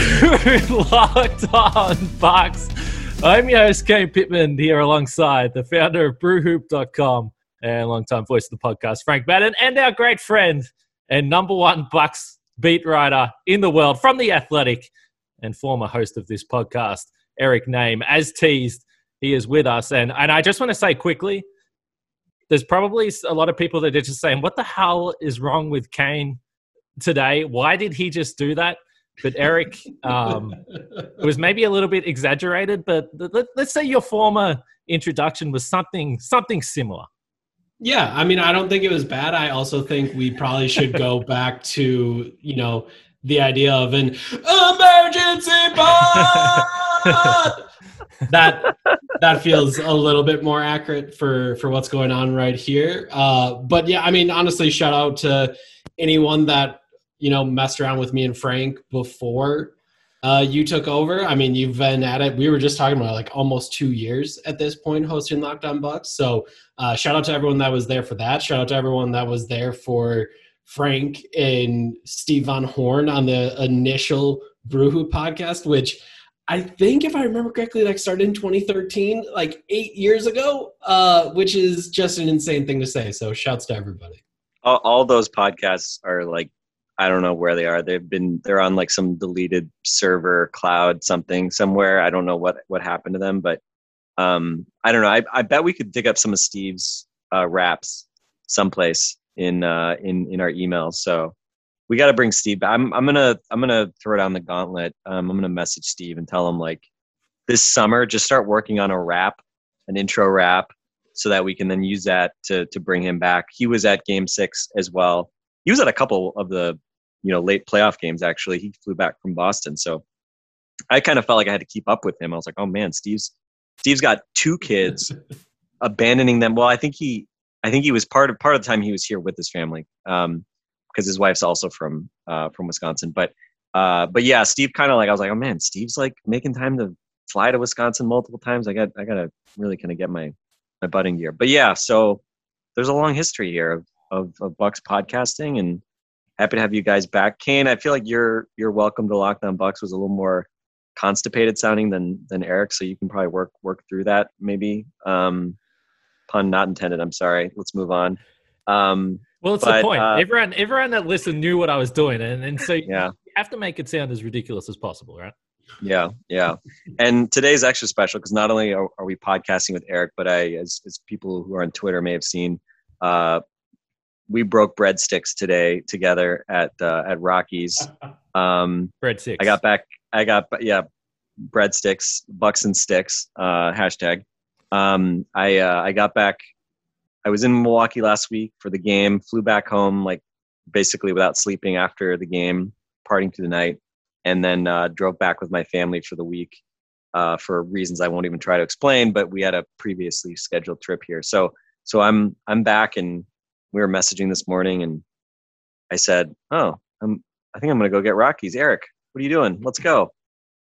To Locked On Bucks. I'm your host, Kane Pittman, here alongside the founder of brewhoop.com and longtime voice of the podcast, Frank Madden, and our great friend and number one Bucks beat writer in the world from The Athletic and former host of this podcast, Eric Nehm. As teased, he is with us. And, and I just want to say quickly, there's probably a lot of people that are just saying, what the hell is wrong with Kane today? Why did he just do that? But Eric, um, it was maybe a little bit exaggerated, but let, us say your former introduction was something something similar. Yeah, I mean, I don't think it was bad. I also think we probably should go back to you know the idea of an emergency pod. that that feels a little bit more accurate for for what's going on right here. Uh, but yeah, I mean, honestly, shout out to anyone that you know messed around with me and Frank before uh, you took over. I mean, you've been at it. We were just talking about like almost two years at this point hosting Locked On Bucks. So uh, shout out to everyone that was there for that. Shout out to everyone that was there for Frank and Steve Von Horn on the initial Brewhoop podcast, which I think if I remember correctly, like started in 2013, like eight years ago, uh, which is just an insane thing to say. So shouts to everybody. All, all those podcasts are like I don't know where they are. They've been they're on like some deleted server, cloud, something somewhere. I don't know what what happened to them, but um, I don't know. I, I bet we could dig up some of Steve's uh, raps someplace in uh, in in our emails. So we got to bring Steve. Back. I'm I'm gonna I'm gonna throw down the gauntlet. Um, I'm gonna message Steve and tell him like this summer just start working on a rap, an intro rap, so that we can then use that to to bring him back. He was at Game Six as well. He was at a couple of the you know late playoff games. Actually, he flew back from Boston, so I kind of felt like I had to keep up with him. I was like, oh man, Steve's Steve's got two kids, abandoning them. Well, I think he I think he was part of part of the time he was here with his family um, because his wife's also from uh, from Wisconsin. But uh, but yeah, Steve kind of like I was like, oh man, Steve's like making time to fly to Wisconsin multiple times. I got I gotta really kind of get my my butting gear. But yeah, so there's a long history here of, of, of Bucks podcasting and happy to have you guys back. Kane, I feel like your your welcome to Locked On Bucks was a little more constipated sounding than than Eric, so you can probably work work through that maybe. Um, pun not intended. I'm sorry. Let's move on. Um, well, it's but, the point. Uh, everyone everyone that listened knew what I was doing, and and so yeah. you have to make it sound as ridiculous as possible, right? Yeah, yeah. And today's extra special because not only are, are, we podcasting with Eric, but I, as, as people who are on Twitter may have seen, uh, we broke breadsticks today together at uh, at Rockies. Um, breadsticks. I got back. I got yeah, breadsticks, bucks and sticks. Uh, hashtag. Um, I uh, I got back. I was in Milwaukee last week for the game. Flew back home like basically without sleeping after the game, partying through the night, and then uh, drove back with my family for the week. Uh, for reasons I won't even try to explain, but we had a previously scheduled trip here, so so I'm I'm back and we were messaging this morning and I said, "Oh, I'm I think I'm going to go get Rockies. Eric, what are you doing? Let's go."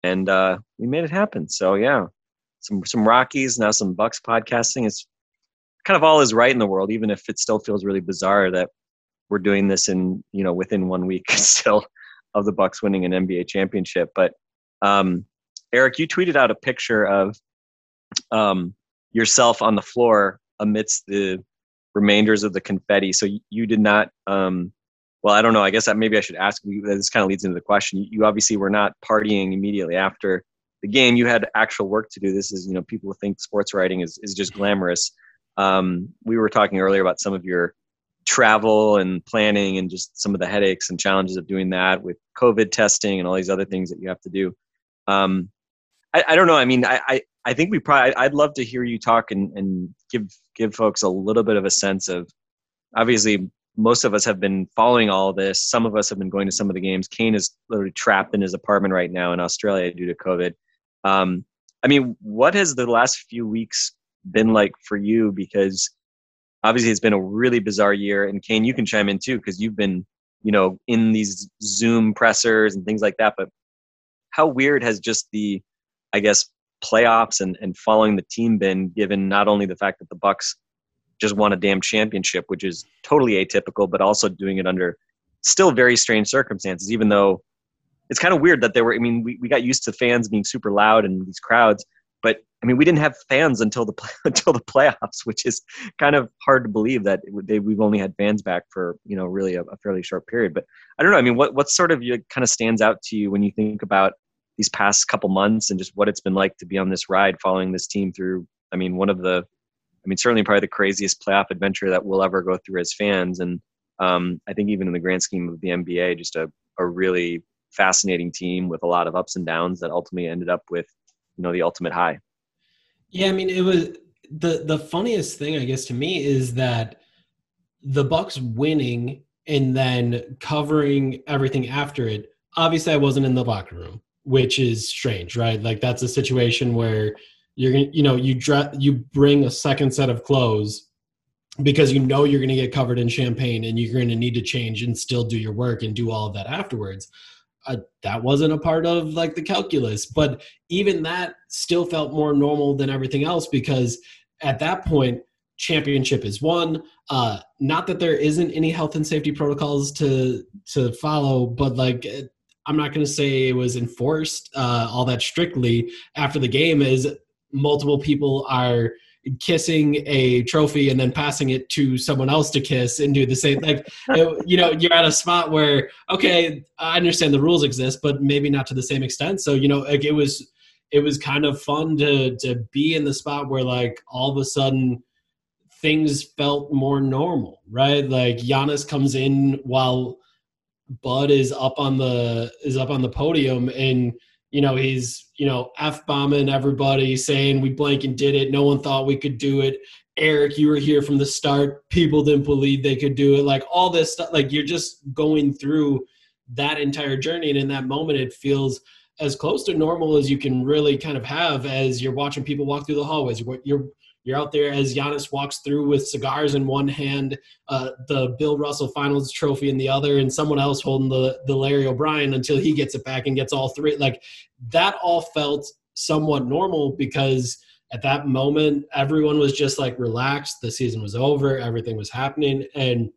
And uh, we made it happen. So yeah, some some Rockies now, some Bucks podcasting is kind of all is right in the world, even if it still feels really bizarre that we're doing this in you know within one week still of the Bucks winning an NBA championship. But um, Eric, you tweeted out a picture of um, yourself on the floor amidst the remainders of the confetti. So you did not. Um, well, I don't know. I guess that maybe I should ask. This kind of leads into the question. You obviously were not partying immediately after the game. You had actual work to do. This is, you know, people think sports writing is is just glamorous. Um, we were talking earlier about some of your travel and planning and just some of the headaches and challenges of doing that with COVID testing and all these other things that you have to do. Um, I, I don't know. I mean, I, I, I think we probably. I'd love to hear you talk and, and give give folks a little bit of a sense of. Obviously, most of us have been following all this. Some of us have been going to some of the games. Kane is literally trapped in his apartment right now in Australia due to COVID. Um, I mean, what has the last few weeks been like for you? Because obviously, it's been a really bizarre year. And Kane, you can chime in too, because you've been, you know, in these Zoom pressers and things like that. But how weird has just the, I guess, playoffs and, and following the team been, given not only the fact that the Bucks just won a damn championship, which is totally atypical, but also doing it under still very strange circumstances, even though it's kind of weird that there were, I mean, we, we got used to fans being super loud and these crowds, but I mean, we didn't have fans until the, until the playoffs, which is kind of hard to believe that they, we've only had fans back for, you know, really a, a fairly short period. But I don't know. I mean, what, what sort of you kind of stands out to you when you think about these past couple months and just what it's been like to be on this ride following this team through, I mean, one of the, I mean, certainly probably the craziest playoff adventure that we'll ever go through as fans. And um, I think even in the grand scheme of the NBA, just a, a really fascinating team with a lot of ups and downs that ultimately ended up with, you know, the ultimate high. Yeah, I mean, it was the the funniest thing, I guess, to me is that the Bucks winning and then covering everything after it. Obviously, I wasn't in the locker room, which is strange, right? Like that's a situation where you're gonna, you know, you dress, you bring a second set of clothes because you know you're to get covered in champagne and you're to need to change and still do your work and do all of that afterwards. Uh, that wasn't a part of like the calculus, but even that still felt more normal than everything else because at that point, championship is won. Uh, not that there isn't any health and safety protocols to to follow, but like I'm not going to say it was enforced uh, all that strictly after the game. Is multiple people are kissing a trophy and then passing it to someone else to kiss and do the same like you know you're at a spot where okay i understand the rules exist but maybe not to the same extent so you know like it was it was kind of fun to to be in the spot where like all of a sudden things felt more normal right like Giannis comes in while Bud is up on the is up on the podium and you know, he's, you know, F bombing everybody, saying we blank and did it. No one thought we could do it. Eric, you were here from the start. People didn't believe they could do it. Like all this stuff, like you're just going through that entire journey. And in that moment, it feels as close to normal as you can really kind of have as you're watching people walk through the hallways. You're, you're you're out there as Giannis walks through with cigars in one hand, uh, the Bill Russell Finals trophy in the other, and someone else holding the the Larry O'Brien until he gets it back and gets all three. Like that all felt somewhat normal because at that moment everyone was just like relaxed. The season was over. Everything was happening, and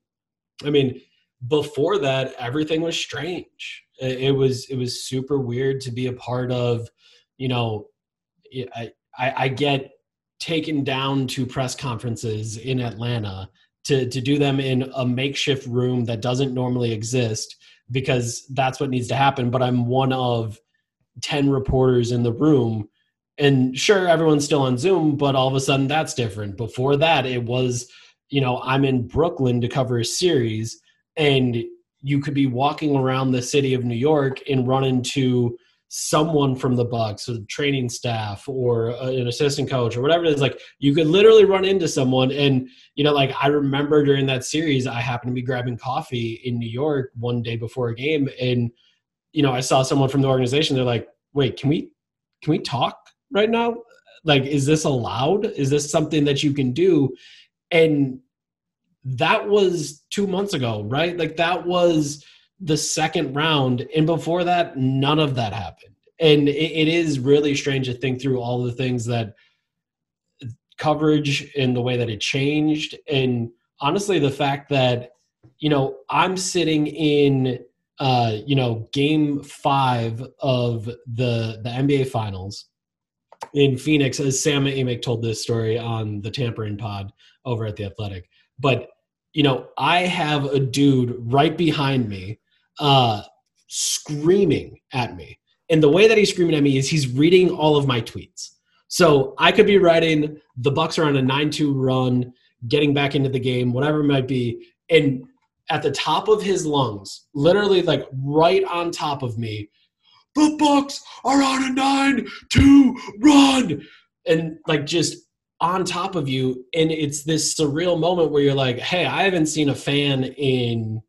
I mean before that everything was strange. It was it was super weird to be a part of. You know, I, I, I get taken down to press conferences in Atlanta to to do them in a makeshift room that doesn't normally exist because that's what needs to happen. But I'm one of 10 reporters in the room. And sure everyone's still on Zoom but all of a sudden that's different. Before that it was you know I'm in Brooklyn to cover a series and you could be walking around the city of New York and run into someone from the Bucks, or training staff, or uh, an assistant coach, or whatever it is. Like you could literally run into someone, and you know, like I remember during that series, I happened to be grabbing coffee in New York one day before a game, and you know, I saw someone from the organization. They're like, "Wait, can we can we talk right now? Like, is this allowed? Is this something that you can do?" And that was two months ago, right? Like that was the second round, and before that, none of that happened. And it, it is really strange to think through all the things that coverage and the way that it changed, and honestly, the fact that you know I'm sitting in uh, you know game five of the the NBA Finals in Phoenix, as Sam Amick told this story on the Tampering Pod over at the Athletic, but you know, I have a dude right behind me uh, screaming at me. And the way that he's screaming at me is he's reading all of my tweets. So I could be writing the Bucks are on a 9-2 run, getting back into the game, whatever it might be, and at the top of his lungs, literally like right on top of me, the Bucks are on a nine two run, and like just on top of you, and it's this surreal moment where you're like, hey, I haven't seen a fan in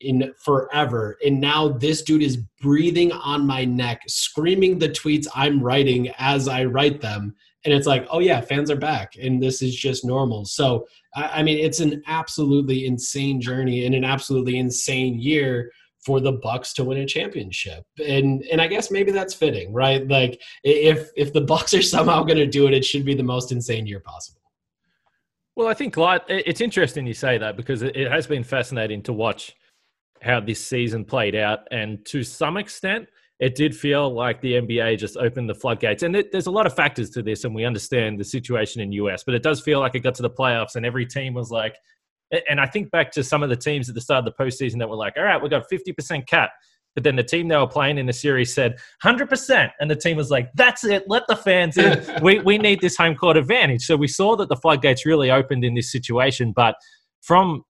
in forever. And now this dude is breathing on my neck screaming the tweets i'm writing as i write them. And it's like oh yeah fans are back and this is just normal. So i, I mean it's an absolutely insane journey and an absolutely insane year for the bucks to win a championship. And and i guess maybe that's fitting right? Like if if the bucks are somehow going to do it it should be the most insane year possible. Well i think it's interesting you say that because it has been fascinating to watch how this season played out. And to some extent, it did feel like the NBA just opened the floodgates. And it, there's a lot of factors to this, and we understand the situation in US, but it does feel like it got to the playoffs and every team was like, and I think back to some of the teams at the start of the postseason that were like, all right, we've got 50% cat. But then the team they were playing in the series said 100%. And the team was like, that's it. Let the fans in. we, we need this home court advantage. So we saw that the floodgates really opened in this situation. But from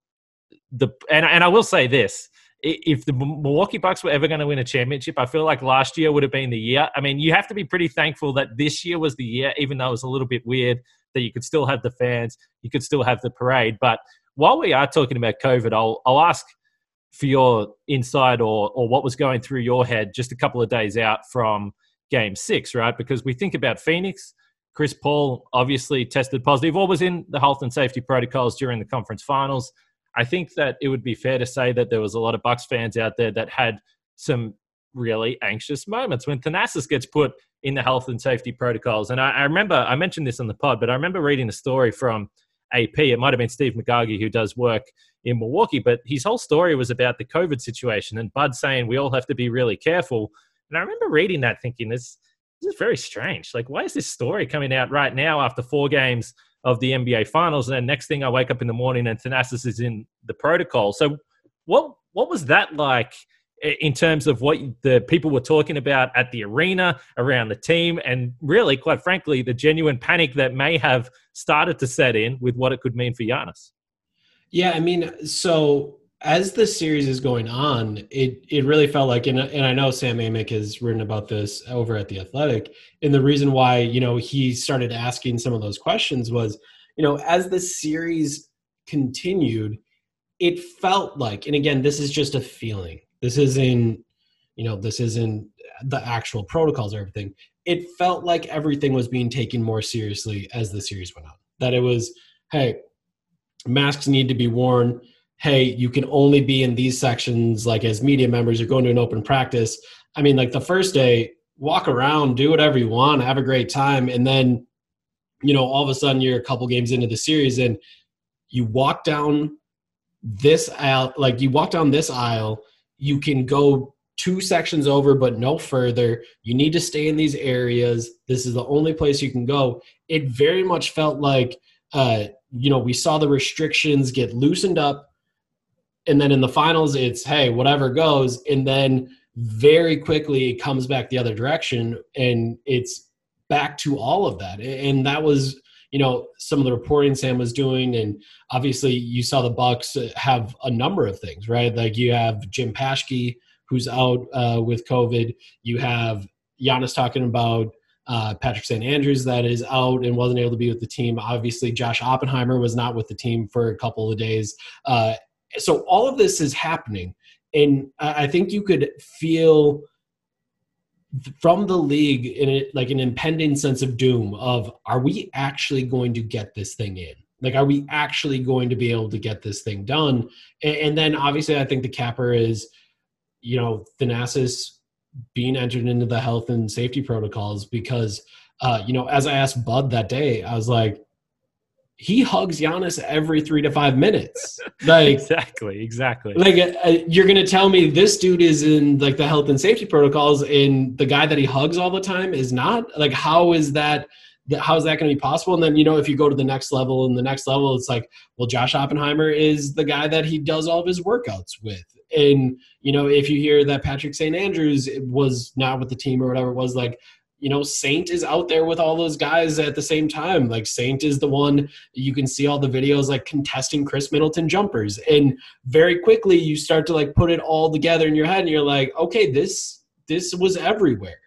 the, and, and I will say this if the Milwaukee Bucks were ever going to win a championship, I feel like last year would have been the year. I mean, you have to be pretty thankful that this year was the year, even though it was a little bit weird that you could still have the fans, you could still have the parade. But while we are talking about COVID, I'll, I'll ask for your insight or, or what was going through your head just a couple of days out from game six, right? Because we think about Phoenix. Chris Paul obviously tested positive or was in the health and safety protocols during the conference finals. I think that it would be fair to say that there was a lot of Bucks fans out there that had some really anxious moments when Thanasis gets put in the health and safety protocols. And I, I, remember I mentioned this on the pod, but I remember reading a story from AP. It might have been Steve Megargee who does work in Milwaukee, but his whole story was about the COVID situation and Bud saying we all have to be really careful. And I remember reading that thinking this, this is very strange. Like, why is this story coming out right now after four games of the NBA Finals, and then next thing I wake up in the morning and Thanasis is in the protocol. So, what what was that like in terms of what the people were talking about at the arena, around the team, and really, quite frankly, the genuine panic that may have started to set in with what it could mean for Giannis? Yeah, I mean, so as the series is going on, it it really felt like, and, and I know Sam Amick has written about this over at the Athletic, and the reason why you know he started asking some of those questions was, you know, as the series continued, it felt like, and again, this is just a feeling. This isn't, you know, this isn't the actual protocols or everything. It felt like everything was being taken more seriously as the series went on. That it was, hey, masks need to be worn hey, you can only be in these sections, like as media members, you're going to an open practice. I mean, like the first day, walk around, do whatever you want, have a great time. And then, you know, all of a sudden you're a couple games into the series and you walk down this aisle, like you walk down this aisle, you can go two sections over, but no further. You need to stay in these areas. This is the only place you can go. It very much felt like, uh, you know, we saw the restrictions get loosened up and then in the finals it's hey whatever goes and then very quickly it comes back the other direction and it's back to all of that and that was you know some of the reporting sam was doing and obviously you saw the bucks have a number of things right like you have jim paschke who's out uh, with covid you have Giannis talking about uh, Patrick St. Andrews that is out and wasn't able to be with the team. Obviously, Josh Oppenheimer was not with the team for a couple of days. Uh, so all of this is happening and i think you could feel from the league in it like an impending sense of doom of are we actually going to get this thing in? Like are we actually going to be able to get this thing done? And, and then obviously i think the capper is you know thanasis being entered into the health and safety protocols because uh, you know as i asked bud that day i was like he hugs Giannis every three to five minutes. Like exactly, exactly. Like uh, uh, you're gonna tell me this dude is in like the health and safety protocols, and the guy that he hugs all the time is not. Like, how is that? How is that going to be possible? And then you know, if you go to the next level, and the next level, it's like, well, Josh Oppenheimer is the guy that he does all of his workouts with. And you know, if you hear that Patrick St. Andrews was not with the team or whatever it was, like you know, Saint is out there with all those guys at the same time. Like Saint is the one you can see all the videos like contesting Khris Middleton jumpers. And very quickly you start to like put it all together in your head and you're like, okay, this this was everywhere.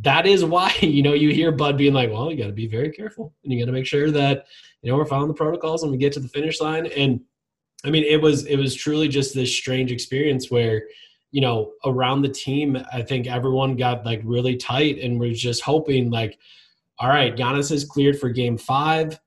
That is why, you know, you hear Bud being like, well, you got to be very careful and you got to make sure that, you know, we're following the protocols and we get to the finish line. And I mean, it was, it was truly just this strange experience where, you know, around the team, I think everyone got like really tight and was just hoping like, all right, Giannis is cleared for game five.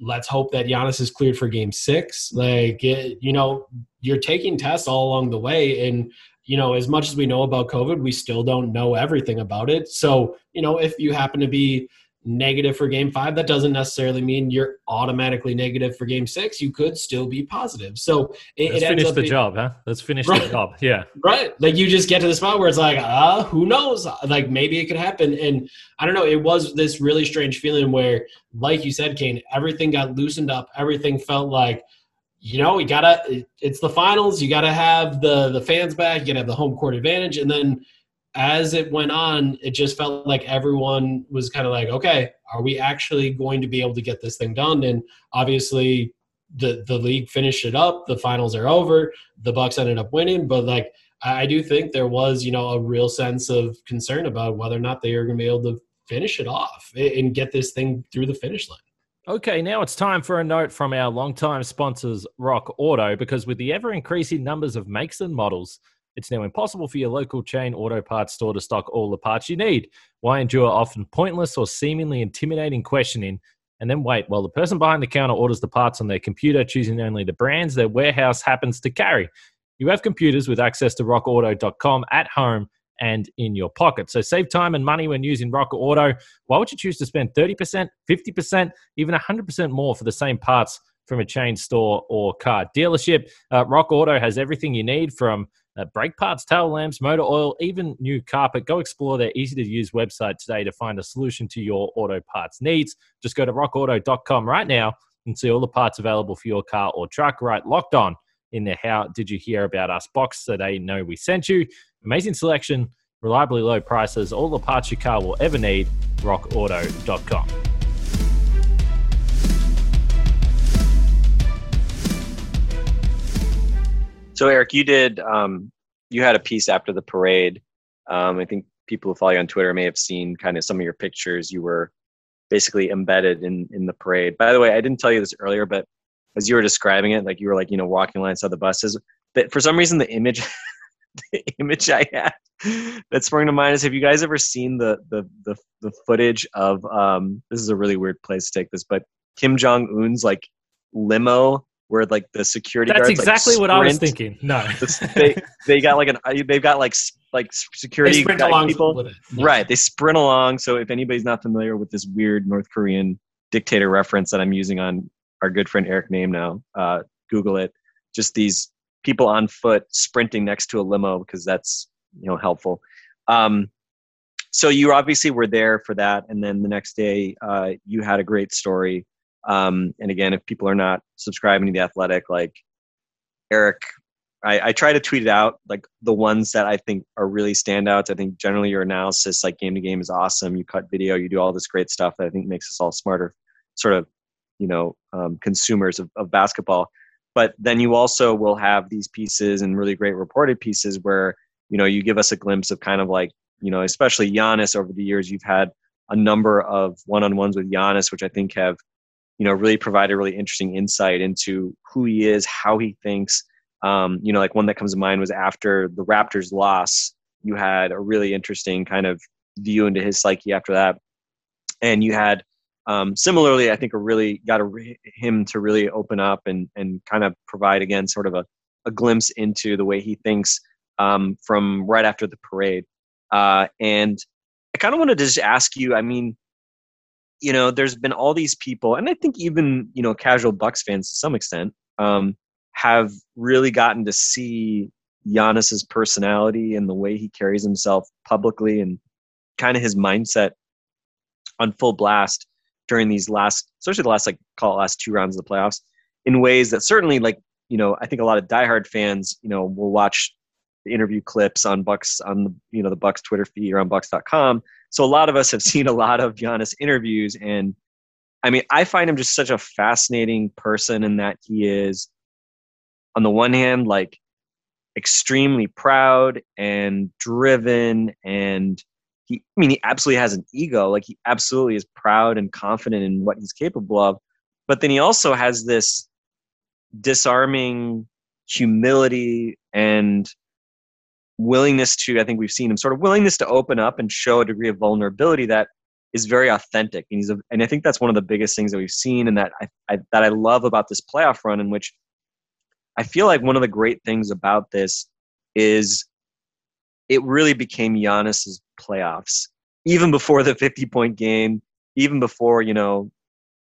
Let's hope that Giannis is cleared for game six. Like, it, you know, you're taking tests all along the way. And, you know, as much as we know about COVID, we still don't know everything about it. So, you know, if you happen to be negative for game five, that doesn't necessarily mean you're automatically negative for game six. You could still be positive. So it, Let's it finish the being, job, huh? Let's finish right, the job. Yeah. Right. Like you just get to the spot where it's like, ah, uh, who knows? Like maybe it could happen. And I don't know. It was this really strange feeling where, like you said, Kane, everything got loosened up. Everything felt like, you know, we gotta. It's the finals. You gotta have the the fans back. You gotta have the home court advantage. And then as it went on, it just felt like everyone was kind of like, okay, are we actually going to be able to get this thing done? And obviously, the the league finished it up. The finals are over. The Bucks ended up winning, but like I do think there was, you know, a real sense of concern about whether or not they are going to be able to finish it off and get this thing through the finish line. Okay, now it's time for a note from our longtime sponsors, Rock Auto, because with the ever increasing numbers of makes and models, it's now impossible for your local chain auto parts store to stock all the parts you need. Why endure often pointless or seemingly intimidating questioning and then wait while the person behind the counter orders the parts on their computer, choosing only the brands their warehouse happens to carry? You have computers with access to rockauto.com at home and in your pocket. So save time and money when using Rock Auto. Why would you choose to spend 30%, 50%, even 100% more for the same parts from a chain store or car dealership? Uh, Rock Auto has everything you need from uh, brake parts, tail lamps, motor oil, even new carpet. Go explore their easy to use website today to find a solution to your auto parts needs. Just go to rockauto.com right now and see all the parts available for your car or truck. Right, locked on in the How Did You Hear About Us box so they know we sent you. Amazing selection, reliably low prices, all the parts your car will ever need. RockAuto.com. So Eric, you did um, you had a piece after the parade. Um, I think people who follow you on Twitter may have seen kind of some of your pictures. You were basically embedded in in the parade. By the way, I didn't tell you this earlier, but as you were describing it, like you were like you know walking alongside the buses. But for some reason, the image the image I had that sprung to mind is: Have you guys ever seen the the the, the footage of? Um, this is a really weird place to take this, but Kim Jong Un's like limo where like the security that's guards, exactly like, what i was thinking. No. they they got like an they've got like like security people. right. They sprint along. So if anybody's not familiar with this weird north korean dictator reference that i'm using on our good friend eric nehm now uh, google it. Just these people on foot sprinting next to a limo because that's you know helpful. Um, so you obviously were there for that. And then the next day uh, you had a great story um, and again, if people are not subscribing to the Athletic, like Eric, I, I, try to tweet it out, like the ones that I think are really standouts. I think generally your analysis, like game to game, is awesome. You cut video, you do all this great stuff that I think makes us all smarter, sort of, you know, um, consumers of, of basketball. But then you also will have these pieces and really great reported pieces where you know you give us a glimpse of kind of like you know, especially Giannis over the years. You've had a number of one-on-ones with Giannis, which I think have you know, really provide a really interesting insight into who he is, how he thinks. Um, you know, like one that comes to mind was after the Raptors loss, you had a really interesting kind of view into his psyche after that. And you had um, similarly, I think a really got a, him to really open up and, and kind of provide again sort of a, a glimpse into the way he thinks um, from right after the parade. Uh, and I kind of wanted to just ask you, I mean, you know, there's been all these people, and I think even you know, casual Bucks fans to some extent um, have really gotten to see Giannis's personality and the way he carries himself publicly, and kind of his mindset on full blast during these last, especially the last like call it last two rounds of the playoffs, in ways that certainly like you know, I think a lot of diehard fans, you know, will watch the interview clips on Bucks on the you know the Bucks Twitter feed or on Bucks.com so a lot of us have seen a lot of Giannis interviews, and I mean, I find him just such a fascinating person in that he is, on the one hand, like extremely proud and driven and he I mean he absolutely has an ego. Like he absolutely is proud and confident in what he's capable of. But then he also has this disarming humility and willingness to i think we've seen him sort of willingness to open up and show a degree of vulnerability that is very authentic. And he's a, and i think that's one of the biggest things that we've seen and that I, I that i love about this playoff run in which i feel like one of the great things about this is it really became Giannis's playoffs even before the 50 point game even before you know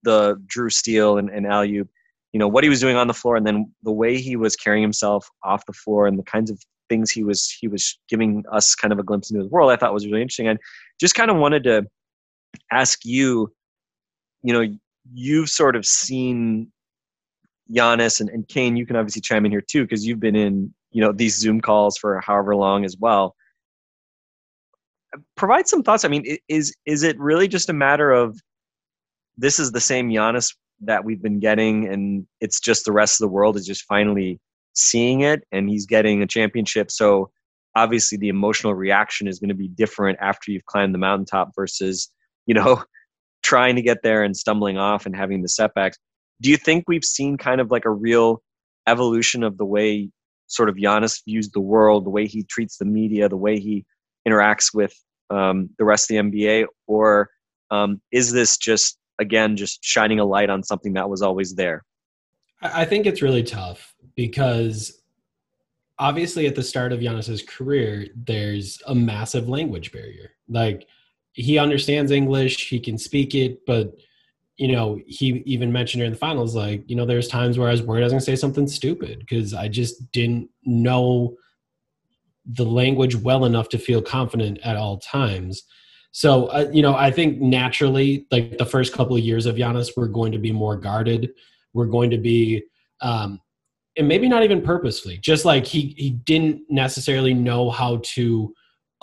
the Jrue steal and, and alley you know what he was doing on the floor and then the way he was carrying himself off the floor and the kinds of things he was he was giving us kind of a glimpse into the world i thought was really interesting and just kind of wanted to ask you you know you've sort of seen Giannis and, and Kane, you can obviously chime in here too, because you've been in, you know, these Zoom calls for however long as well. Provide some thoughts. I mean, is is it really just a matter of this is the same Giannis that we've been getting, and it's just the rest of the world is just finally seeing it, and he's getting a championship. So obviously, the emotional reaction is going to be different after you've climbed the mountaintop versus, you know, trying to get there and stumbling off and having the setbacks. Do you think we've seen kind of like a real evolution of the way sort of Giannis views the world, the way he treats the media, the way he interacts with um, the rest of the NBA, or um, is this just again just shining a light on something that was always there? I think it's really tough because obviously at the start of Giannis's career, there's a massive language barrier. Like he understands English, he can speak it, but you know, he even mentioned during the finals, like, you know, there's times where I was worried I was to say something stupid because I just didn't know the language well enough to feel confident at all times. So, uh, you know, I think naturally, like the first couple of years of Giannis, we're going to be more guarded. We're going to be, um, and maybe not even purposefully just like he he didn't necessarily know how to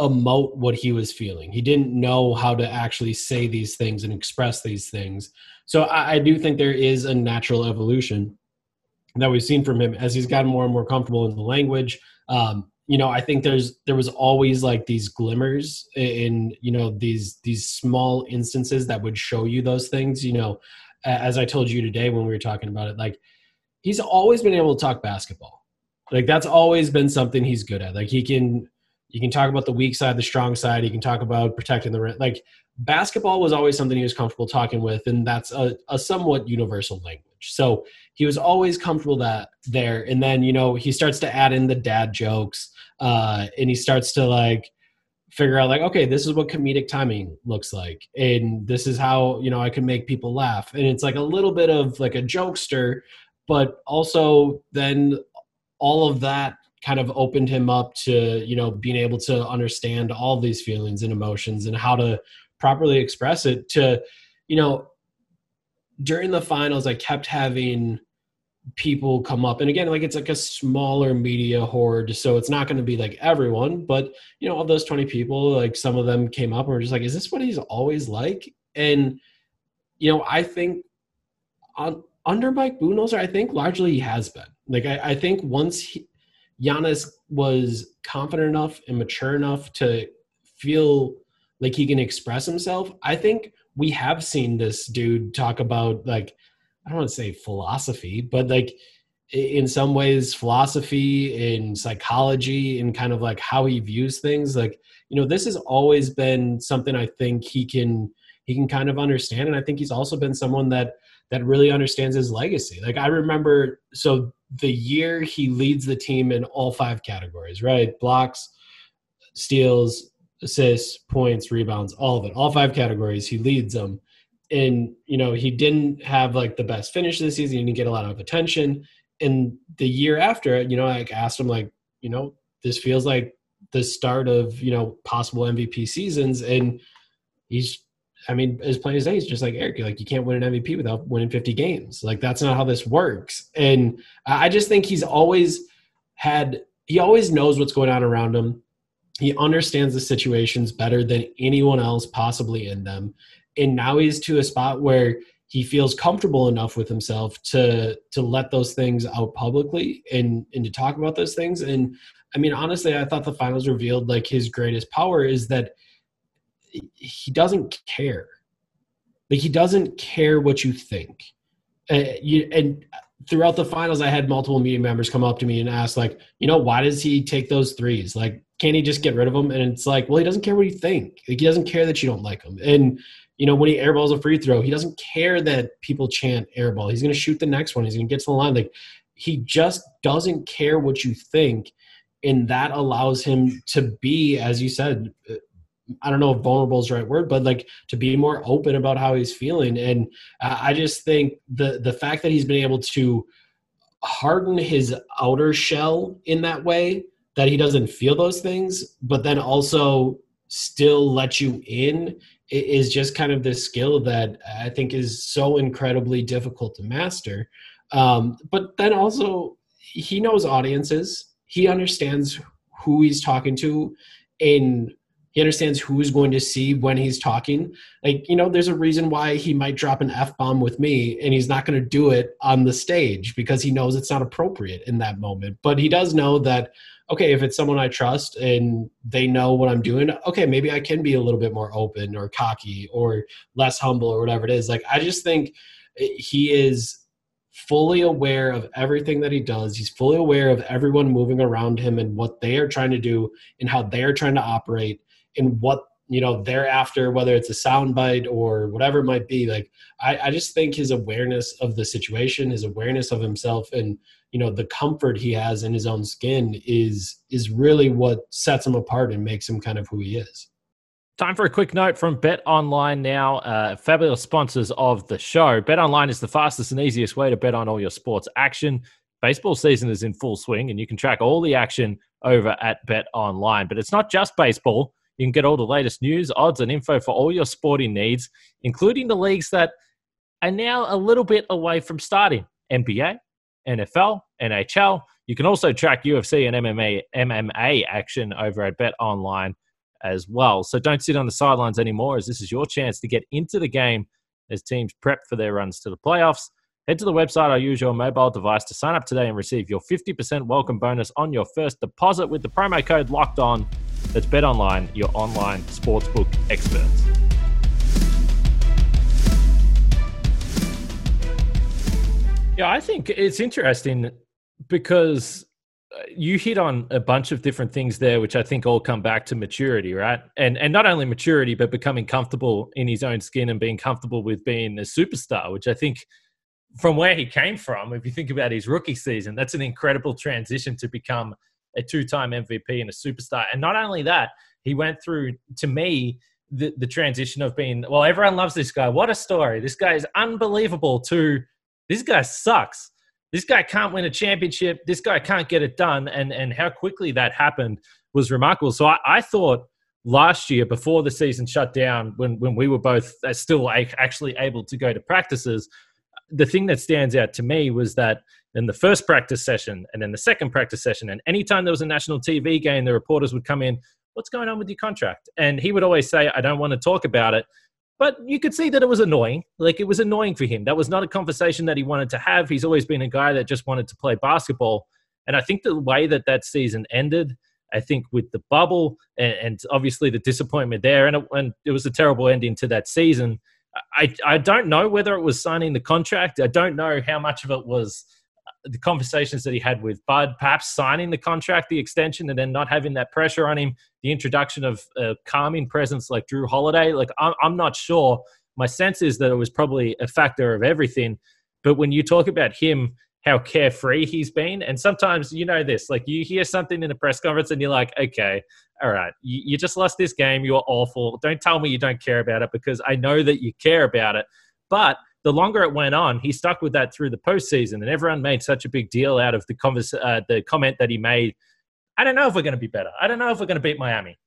emote what he was feeling. He didn't know how to actually say these things and express these things. So I, I, do think there is a natural evolution that we've seen from him as he's gotten more and more comfortable in the language. Um, you know, I think there's there was always like these glimmers in you know these these small instances that would show you those things. You know, as I told you today when we were talking about it, like he's always been able to talk basketball. Like that's always been something he's good at. Like he can you can talk about the weak side, the strong side. You can talk about protecting the like basketball was always something he was comfortable talking with, and that's a, a somewhat universal language. So he was always comfortable that there. And then you know he starts to add in the dad jokes, uh, and he starts to like figure out like okay this is what comedic timing looks like and this is how you know i can make people laugh and it's like a little bit of like a jokester but also then all of that kind of opened him up to you know being able to understand all these feelings and emotions and how to properly express it to you know during the finals i kept having people come up. And again like it's like a smaller media horde so it's not going to be like everyone but you know of those 20 people like some of them came up and were just like is this what he's always like? And you know i think on under mike budenholzer i think largely he has been. Like i, I think once he, Giannis was confident enough and mature enough to feel like he can express himself, I think we have seen this dude talk about like I don't want to say philosophy, but like in some ways philosophy in psychology and kind of like how he views things. Like you know this has always been something i think he can he can kind of understand and i think he's also been someone that that really understands his legacy like i remember so the year he leads the team in all five categories, right? Blocks, steals, assists, points, rebounds, all of it, all five categories. He leads them. And, you know, he didn't have like the best finish this season. He didn't get a lot of attention. And the year after, you know, I asked him, like, you know, this feels like the start of, you know, possible MVP seasons. And he's I mean, as plain as day, it's just like Eric, like you can't win an MVP without winning 50 games. Like that's not how this works. And I just think he's always had, he always knows what's going on around him. He understands the situations better than anyone else possibly in them. And now he's to a spot where he feels comfortable enough with himself to to let those things out publicly and and to talk about those things and i mean honestly i thought the finals revealed like his greatest power is that he doesn't care. Like he doesn't care what you think. Uh, you, and throughout the finals i had multiple media members come up to me and ask like you know why does he take those threes? Like can he just get rid of them? And it's like well he doesn't care what you think. Like, he doesn't care that you don't like him. And you know, when he airballs a free throw, he doesn't care that people chant airball. He's going to shoot the next one. He's going to get to the line. Like he just doesn't care what you think, and that allows him to be, as you said, I don't know if vulnerable is the right word, but like to be more open about how he's feeling. And I just think the the fact that he's been able to harden his outer shell in that way that he doesn't feel those things, but then also still let you in is just kind of this skill that I think is so incredibly difficult to master. Um, but then also, he knows audiences. He understands who he's talking to, and he understands who's going to see when he's talking. Like, you know, there's a reason why he might drop an F bomb with me, and he's not going to do it on the stage because he knows it's not appropriate in that moment. But he does know that okay, if it's someone I trust and they know what I'm doing, okay, maybe I can be a little bit more open or cocky or less humble or whatever it is. Like, I just think he is fully aware of everything that he does. He's fully aware of everyone moving around him and what they are trying to do and how they are trying to operate and what you know thereafter whether it's a soundbite or whatever it might be like I, I just think his awareness of the situation his awareness of himself and you know the comfort he has in his own skin is is really what sets him apart and makes him kind of who he is Time for a quick note from Bet Online now. Uh, fabulous sponsors of the show. Bet Online is the fastest and easiest way to bet on all your sports action. Baseball season is in full swing, and you can track all the action over at Bet Online. But it's not just baseball. You can get all the latest news, odds, and info for all your sporting needs, including the leagues that are now a little bit away from starting NBA, NFL, NHL. You can also track UFC and MMA, MMA action over at Bet Online as well. So don't sit on the sidelines anymore, as this is your chance to get into the game as teams prep for their runs to the playoffs. Head to the website or use your mobile device to sign up today and receive your 50% welcome bonus on your first deposit with the promo code locked on. That's Bet Online, your online sportsbook experts. Yeah, I think it's interesting because uh, you hit on a bunch of different things there, which I think all come back to maturity, right? And and not only maturity, but becoming comfortable in his own skin and being comfortable with being a superstar, which I think from where he came from, if you think about his rookie season, that's an incredible transition to become a two-time MVP and a superstar. And not only that, he went through to me the, the transition of being well, everyone loves this guy. What a story! This guy is unbelievable. To this guy sucks. This guy can't win a championship. This guy can't get it done. And and how quickly that happened was remarkable. So I, I thought last year before the season shut down, when when we were both uh, still actually able to go to practices, the thing that stands out to me was that in the first practice session and then the second practice session, and anytime there was a national TV game, the reporters would come in, "What's going on with your contract?" And he would always say, "I don't want to talk about it." But you could see that it was annoying. Like it was annoying for him. That was not a conversation that he wanted to have. He's always been a guy that just wanted to play basketball. And I think the way that that season ended, I think with the bubble and, obviously the disappointment there, and it was a terrible ending to that season. I, I don't know whether it was signing the contract. I don't know how much of it was uh, the conversations that he had with Bud, perhaps signing the contract, the extension, and then not having that pressure on him, the introduction of uh, a calming presence like Jrue Holiday. Like, I'm, I'm not sure. My sense is that it was probably a factor of everything. But when you talk about him, how carefree he's been, and sometimes you know this, like you hear something in a press conference and you're like, okay, all right, you, you just lost this game. You're awful. Don't tell me you don't care about it because I know that you care about it. But the longer it went on, he stuck with that through the postseason, and everyone made such a big deal out of the convers- uh, the comment that he made. I don't know if we're going to be better. I don't know if we're going to beat Miami,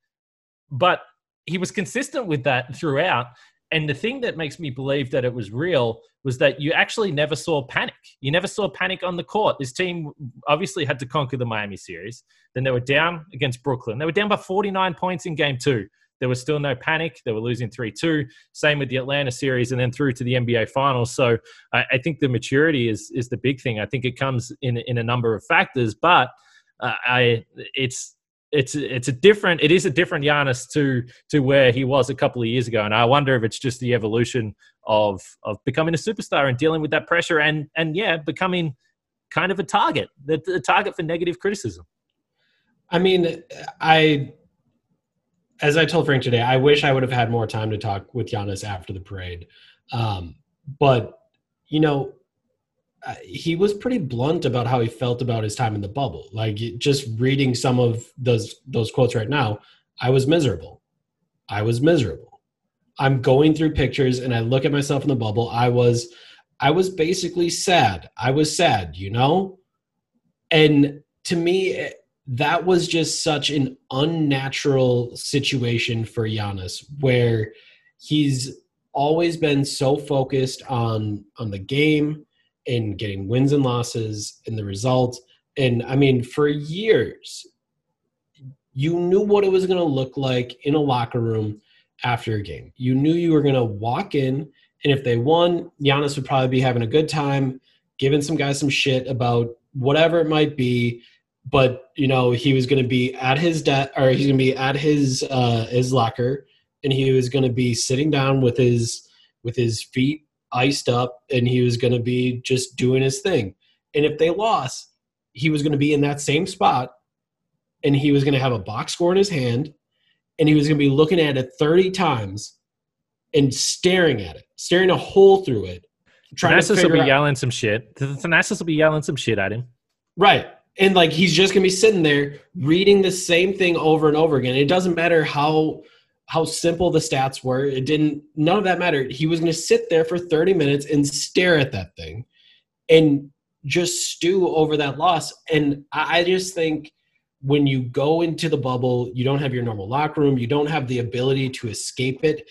but he was consistent with that throughout. And the thing that makes me believe that it was real was that you actually never saw panic. You never saw panic on the court. This team obviously had to conquer the Miami series. Then they were down against Brooklyn. They were down by 49 points in game two. there was still no panic. They were losing 3 2. Same with the Atlanta series and then through to the NBA Finals. So I, I think the maturity is, is the big thing. I think it comes in, in a number of factors, but uh, I it's it's it's a different it is a different Giannis to to where he was a couple of years ago, and I wonder if it's just the evolution of of becoming a superstar and dealing with that pressure, and and yeah, becoming kind of a target, the, the target for negative criticism. I mean, I as I told Frank today, I wish I would have had more time to talk with Giannis after the parade, um, but you know he was pretty blunt about how he felt about his time in the bubble. Like just reading some of those those quotes right now, I was miserable. I was miserable. I'm going through pictures and I look at myself in the bubble. I was I was basically sad. I was sad, you know? And to me that was just such an unnatural situation for Giannis where he's always been so focused on on the game in getting wins and losses and the results. And I mean, for years, you knew what it was going to look like in a locker room after a game. You knew you were going to walk in, and if they won, Giannis would probably be having a good time, giving some guys some shit about whatever it might be. But you know, he was going to be at his debt, or he's going to be at his uh, his locker, and he was going to be sitting down with his with his feet iced up and he was going to be just doing his thing. And if they lost, he was going to be in that same spot and he was going to have a box score in his hand and he was going to be looking at it 30 times and staring at it, staring a hole through it. Trying Thanasis will be out. yelling some shit. Thanasis will be yelling some shit at him. Right. And like he's just gonna be sitting there reading the same thing over and over again. It doesn't matter how how simple the stats were. It didn't, none of that mattered. He was going to sit there for 30 minutes and stare at that thing and just stew over that loss. And I just think when you go into the bubble, you don't have your normal locker room, you don't have the ability to escape it.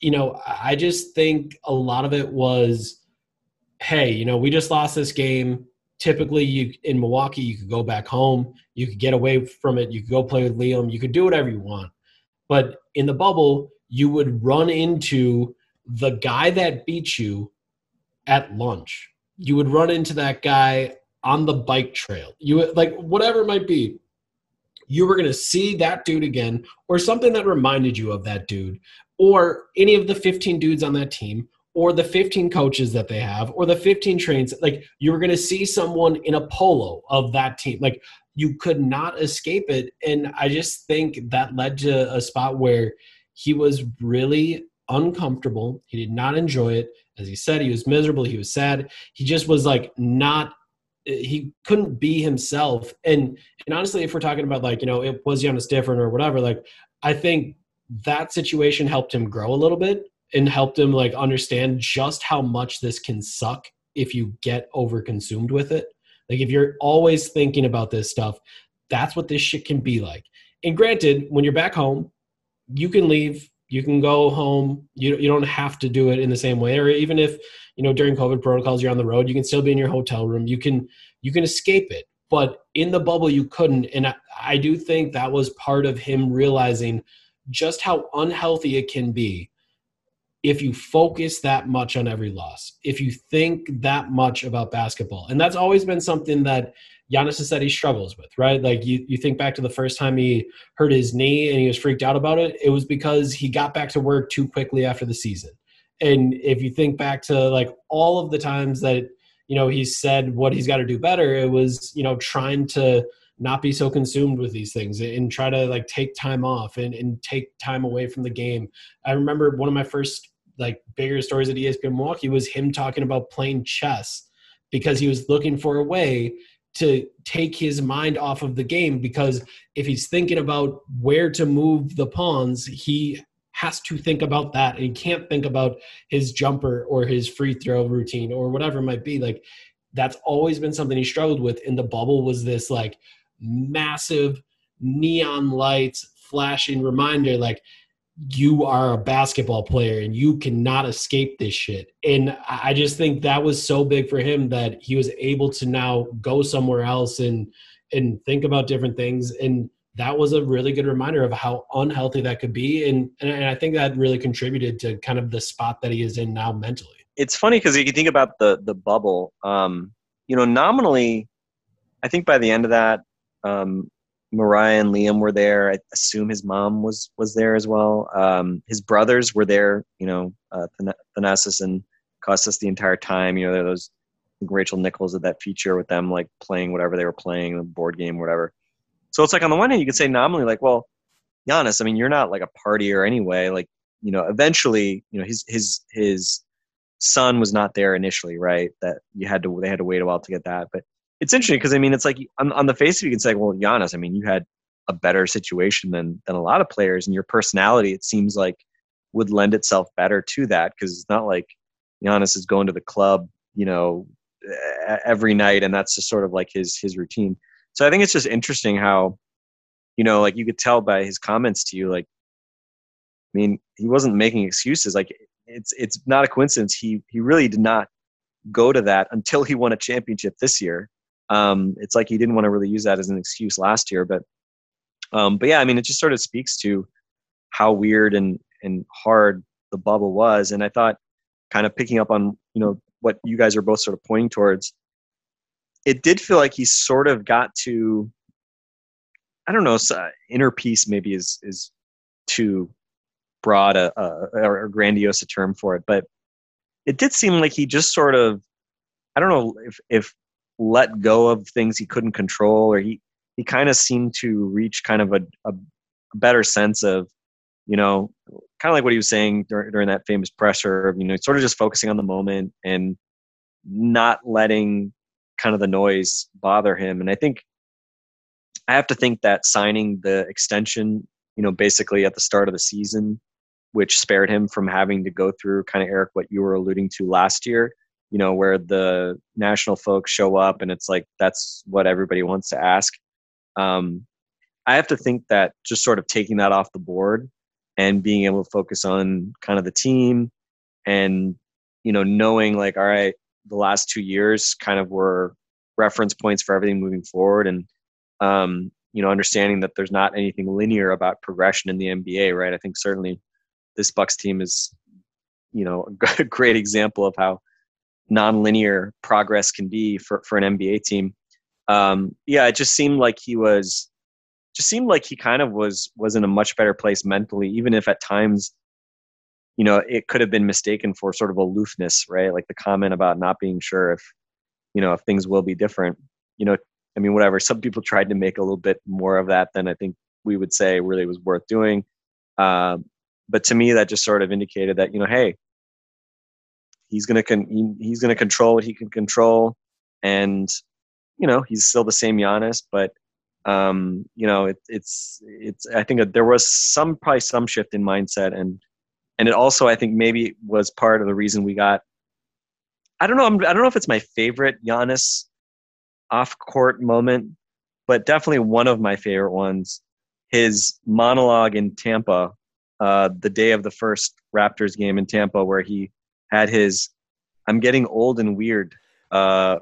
You know, I just think a lot of it was, hey, you know, we just lost this game. Typically, you in Milwaukee, you could go back home, you could get away from it, you could go play with Liam, you could do whatever you want but in the bubble, you would run into the guy that beat you at lunch. You would run into that guy on the bike trail. You like whatever it might be. You were going to see that dude again or something that reminded you of that dude or any of the 15 dudes on that team or the 15 coaches that they have or the 15 trains like you were going to see someone in a polo of that team like you could not escape it. And I just think that led to a spot where he was really uncomfortable. He did not enjoy it. As he said, he was miserable. He was sad. He just was like not he couldn't be himself. And and honestly, if we're talking about like, you know, it was young, Giannis different or whatever, like I think that situation helped him grow a little bit and helped him like understand just how much this can suck if you get over consumed with it. Like if you're always thinking about this stuff, that's what this shit can be like. And granted, when you're back home, you can leave, you can go home. You you don't have to do it in the same way. Or even if you know during COVID protocols you're on the road, you can still be in your hotel room. You can you can escape it. But in the bubble, you couldn't. And I, I do think that was part of him realizing just how unhealthy it can be if you focus that much on every loss, if you think that much about basketball. And that's always been something that Giannis has said he struggles with, right? Like you, you think back to the first time he hurt his knee and he was freaked out about it, it was because he got back to work too quickly after the season. And if you think back to like all of the times that, you know, he said what he's got to do better, it was, you know, trying to not be so consumed with these things and try to like take time off and, and take time away from the game. I remember one of my first like bigger stories at ESPN Milwaukee was him talking about playing chess because he was looking for a way to take his mind off of the game because if he's thinking about where to move the pawns, he has to think about that and he can't think about his jumper or his free throw routine or whatever it might be. Like that's always been something he struggled with. In the bubble was this like massive neon lights flashing reminder like you are a basketball player and you cannot escape this shit. And I just think that was so big for him that he was able to now go somewhere else and and think about different things. And that was a really good reminder of how unhealthy that could be. And, and I think that really contributed to kind of the spot that he is in now mentally. It's funny because you think about the, the bubble, um, you know, nominally, I think by the end of that, um, Mariah and Liam were there. I assume his mom was was there as well. Um, his brothers were there. You know, uh, Thanasis and Kostas the entire time. You know, there those Rachel Nichols did that feature with them, like playing whatever they were playing, the board game, whatever. So it's like on the one hand, you could say nominally, like, well, Giannis, I mean, you're not like a partier anyway. Like, you know, eventually, you know, his his his son was not there initially, right? That you had to they had to wait a while to get that. But it's interesting because I mean, it's like on, on the face of it, you can say, well, Giannis, I mean, you had a better situation than than a lot of players, and your personality, it seems like, would lend itself better to that because it's not like Giannis is going to the club, you know, every night, and that's just sort of like his his routine. So I think it's just interesting how, you know, like you could tell by his comments to you, like, I mean, he wasn't making excuses. Like it's it's not a coincidence. He he really did not go to that until he won a championship this year. Um, it's like he didn't want to really use that as an excuse last year, but um, but yeah, I mean, it just sort of speaks to how weird and and hard the bubble was. And I thought, kind of picking up on you know what you guys are both sort of pointing towards, it did feel like he sort of got to, I don't know, inner peace maybe is is too broad a, a, a grandiose a term for it, but it did seem like he just sort of, I don't know if if let go of things he couldn't control, or he he kind of seemed to reach kind of a, a better sense of, you know, kind of like what he was saying during, during that famous pressure, you know, sort of just focusing on the moment and not letting kind of the noise bother him. And I think I have to think that signing the extension, you know, basically at the start of the season which spared him from having to go through kind of Eric what you were alluding to last year. You know, where the national folks show up and it's like that's what everybody wants to ask. Um, I have to think that just sort of taking that off the board and being able to focus on kind of the team and you know knowing like all right the last two years kind of were reference points for everything moving forward and um, you know understanding that there's not anything linear about progression in the nba right i think certainly this Bucks team is, you know, a great example of how nonlinear progress can be for, for an NBA team. Um, yeah, it just seemed like he was, just seemed like he kind of was was in a much better place mentally, even if at times, you know, it could have been mistaken for sort of aloofness, right? Like the comment about not being sure if, you know, if things will be different. You know, I mean, whatever. Some people tried to make a little bit more of that than I think we would say really was worth doing. Um, but to me that just sort of indicated that you know hey he's gonna con- he's gonna control what he can control. And you know he's still the same Giannis but um you know it, it's it's I think there was some probably some shift in mindset. And and it also I think maybe was part of the reason we got I don't know I'm, I don't know if it's my favorite Giannis off court moment but definitely one of my favorite ones his monologue in Tampa uh, the day of the first Raptors game in Tampa, where he had his "I'm getting old and weird" uh,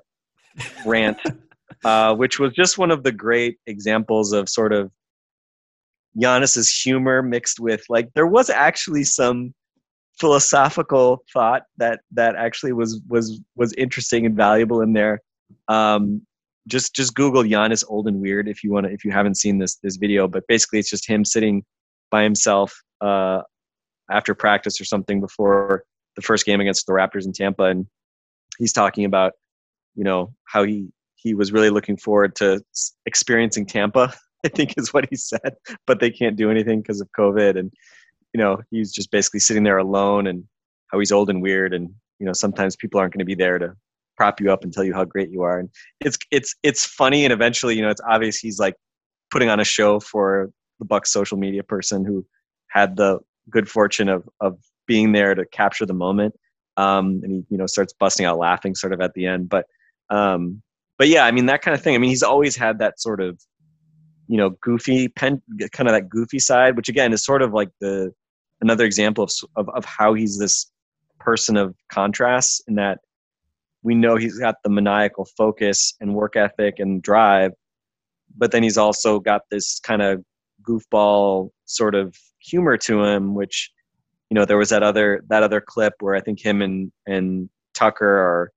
rant, uh, which was just one of the great examples of sort of Giannis's humor mixed with like there was actually some philosophical thought that that actually was was was interesting and valuable in there. Um, just just Google Giannis old and weird if you want to if you haven't seen this this video. But basically, it's just him sitting by himself uh, after practice or something before the first game against the Raptors in Tampa, and he's talking about you know how he he was really looking forward to experiencing Tampa. I think is what he said, but they can't do anything because of COVID, and you know he's just basically sitting there alone, and how he's old and weird, and you know sometimes people aren't going to be there to prop you up and tell you how great you are, and it's it's it's funny, and eventually you know it's obvious he's like putting on a show for the Bucks social media person who had the good fortune of of being there to capture the moment. Um, and he you know starts busting out laughing sort of at the end. But um, but yeah, I mean that kind of thing. I mean he's always had that sort of you know goofy pen kind of that goofy side, which again is sort of like the another example of of, of how he's this person of contrast in that we know he's got the maniacal focus and work ethic and drive but then he's also got this kind of goofball sort of humor to him, which you know there was that other that other clip where I think him and and Tucker are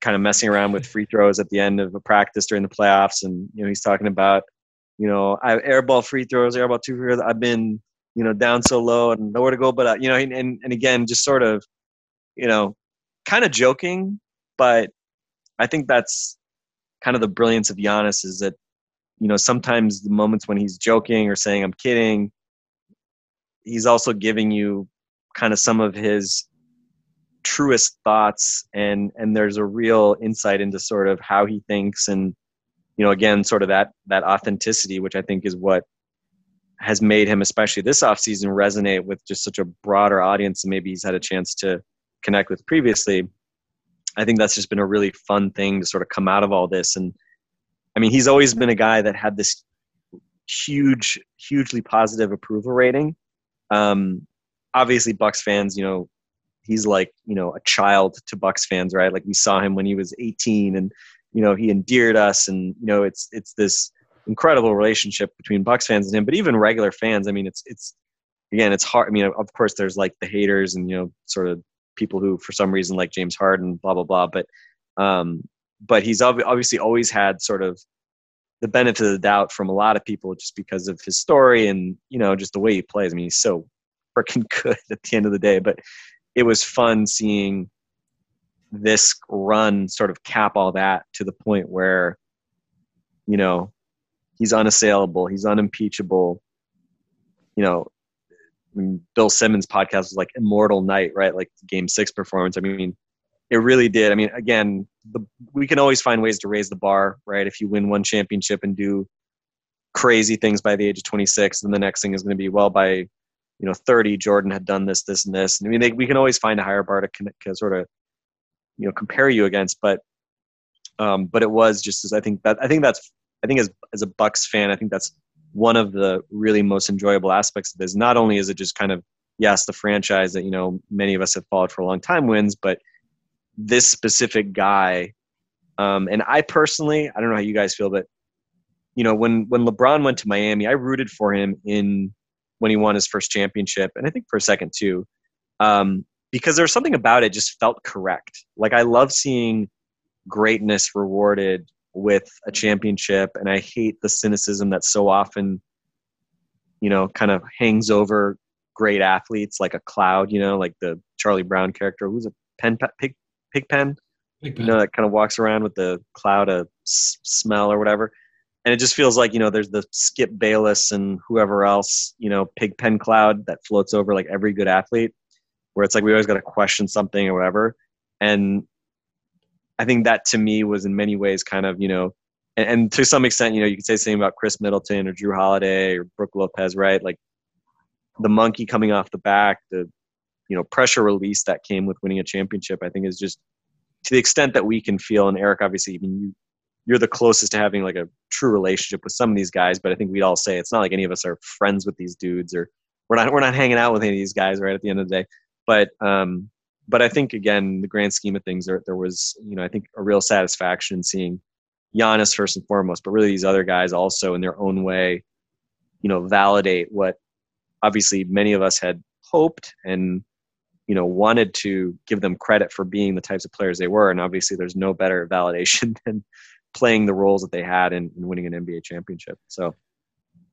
kind of messing around with free throws at the end of a practice during the playoffs, and you know he's talking about you know I airball free throws, airball two free throws. I've been you know down so low and nowhere to go, but uh, you know and and again just sort of you know kind of joking, but I think that's kind of the brilliance of Giannis is that you know sometimes the moments when he's joking or saying I'm kidding, he's also giving you kind of some of his truest thoughts and and there's a real insight into sort of how he thinks and you know again sort of that that authenticity which i think is what has made him especially this offseason resonate with just such a broader audience than maybe he's had a chance to connect with previously. I think that's just been a really fun thing to sort of come out of all this. And i mean he's always been a guy that had this huge hugely positive approval rating. Um obviously bucks fans you know he's like you know a child to bucks fans right? Like we saw him when he was 18 and you know he endeared us and you know it's it's this incredible relationship between bucks fans and him but even regular fans i mean it's it's again it's hard i mean of course there's like the haters and you know sort of people who for some reason like james harden blah blah blah but um but he's ob- obviously always had sort of the benefit of the doubt from a lot of people just because of his story and you know just the way he plays. I mean he's so freaking good at the end of the day but it was fun seeing this run sort of cap all that to the point where you know he's unassailable he's unimpeachable. You know bill simmons podcast was like immortal night right? Like game six performance. I mean it really did. I mean again the, we can always find ways to raise the bar right? If you win one championship and do crazy things by the age of 26 then the next thing is going to be well by you know 30 jordan had done this this and this. I mean they, we can always find a higher bar to, to sort of you know compare you against but um but it was just as i think that i think that's i think as as a bucks fan i think that's one of the really most enjoyable aspects of this. Not only is it just kind of yes the franchise that you know many of us have followed for a long time wins but this specific guy um and i personally i don't know how you guys feel but you know when when lebron went to miami i rooted for him in when he won his first championship, and I think for a second too, um, because there's something about it just felt correct. Like I love seeing greatness rewarded with a championship, and I hate the cynicism that so often, you know, kind of hangs over great athletes like a cloud. You know, like the Charlie Brown character, who's a pen pig pig pen. You know, that kind of walks around with the cloud of s- smell or whatever and it just feels like you know there's the Skip Bayless and whoever else you know Pigpen cloud that floats over like every good athlete, where it's like we always got to question something or whatever, and I think that to me was in many ways kind of you know, and, and to some extent you know you could say something about Khris Middleton or Jrue Holiday or Brook Lopez, right? Like the monkey coming off the back, the you know pressure release that came with winning a championship, I think is just to the extent that we can feel. And Eric, obviously, even you you're the closest to having like a true relationship with some of these guys, but I think we'd all say it's not like any of us are friends with these dudes or we're not we're not hanging out with any of these guys right at the end of the day. But um but I think again, the grand scheme of things there there was, you know, I think a real satisfaction seeing Giannis first and foremost, but really these other guys also in their own way, you know, validate what obviously many of us had hoped and you know wanted to give them credit for being the types of players they were and obviously there's no better validation than playing the roles that they had in, in winning an NBA championship. So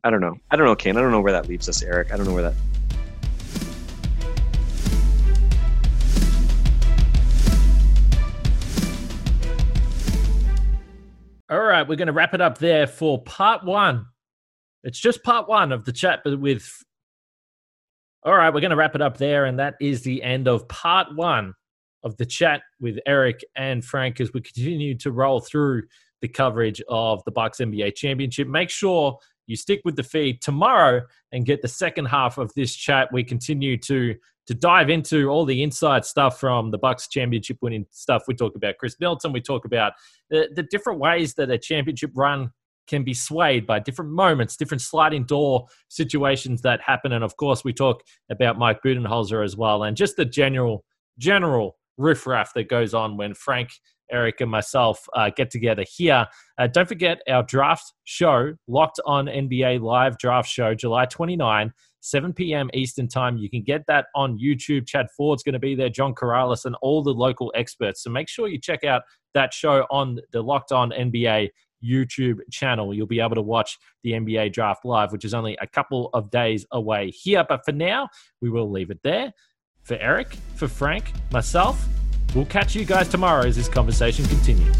I don't know. I don't know, Kane. I don't know where that leaves us, Eric. I don't know where that. All right, we're going to wrap it up there for part one. It's just part one of the chat with. All right, we're going to wrap it up there, and that is the end of part one of the chat with Eric and Frank as we continue to roll through the coverage of the Bucks NBA Championship. Make sure you stick with the feed tomorrow and get the second half of this chat. We continue to to dive into all the inside stuff from the Bucks championship winning stuff. We talk about Khris Middleton. We talk about the, the different ways that a championship run can be swayed by different moments, different sliding door situations that happen. And of course, we talk about Mike Budenholzer as well, and just the general general riffraff that goes on when Frank Eric and myself uh, get together here. Uh, don't forget our draft show, Locked On NBA Live Draft Show, July 29, 7 p.m. Eastern Time. You can get that on YouTube. Chad Ford's going to be there, John Corrales, and all the local experts. So make sure you check out that show on the Locked On NBA YouTube channel. You'll be able to watch the NBA draft live, which is only a couple of days away here. But for now, we will leave it there. For Eric, for Frank, myself, we'll catch you guys tomorrow as this conversation continues.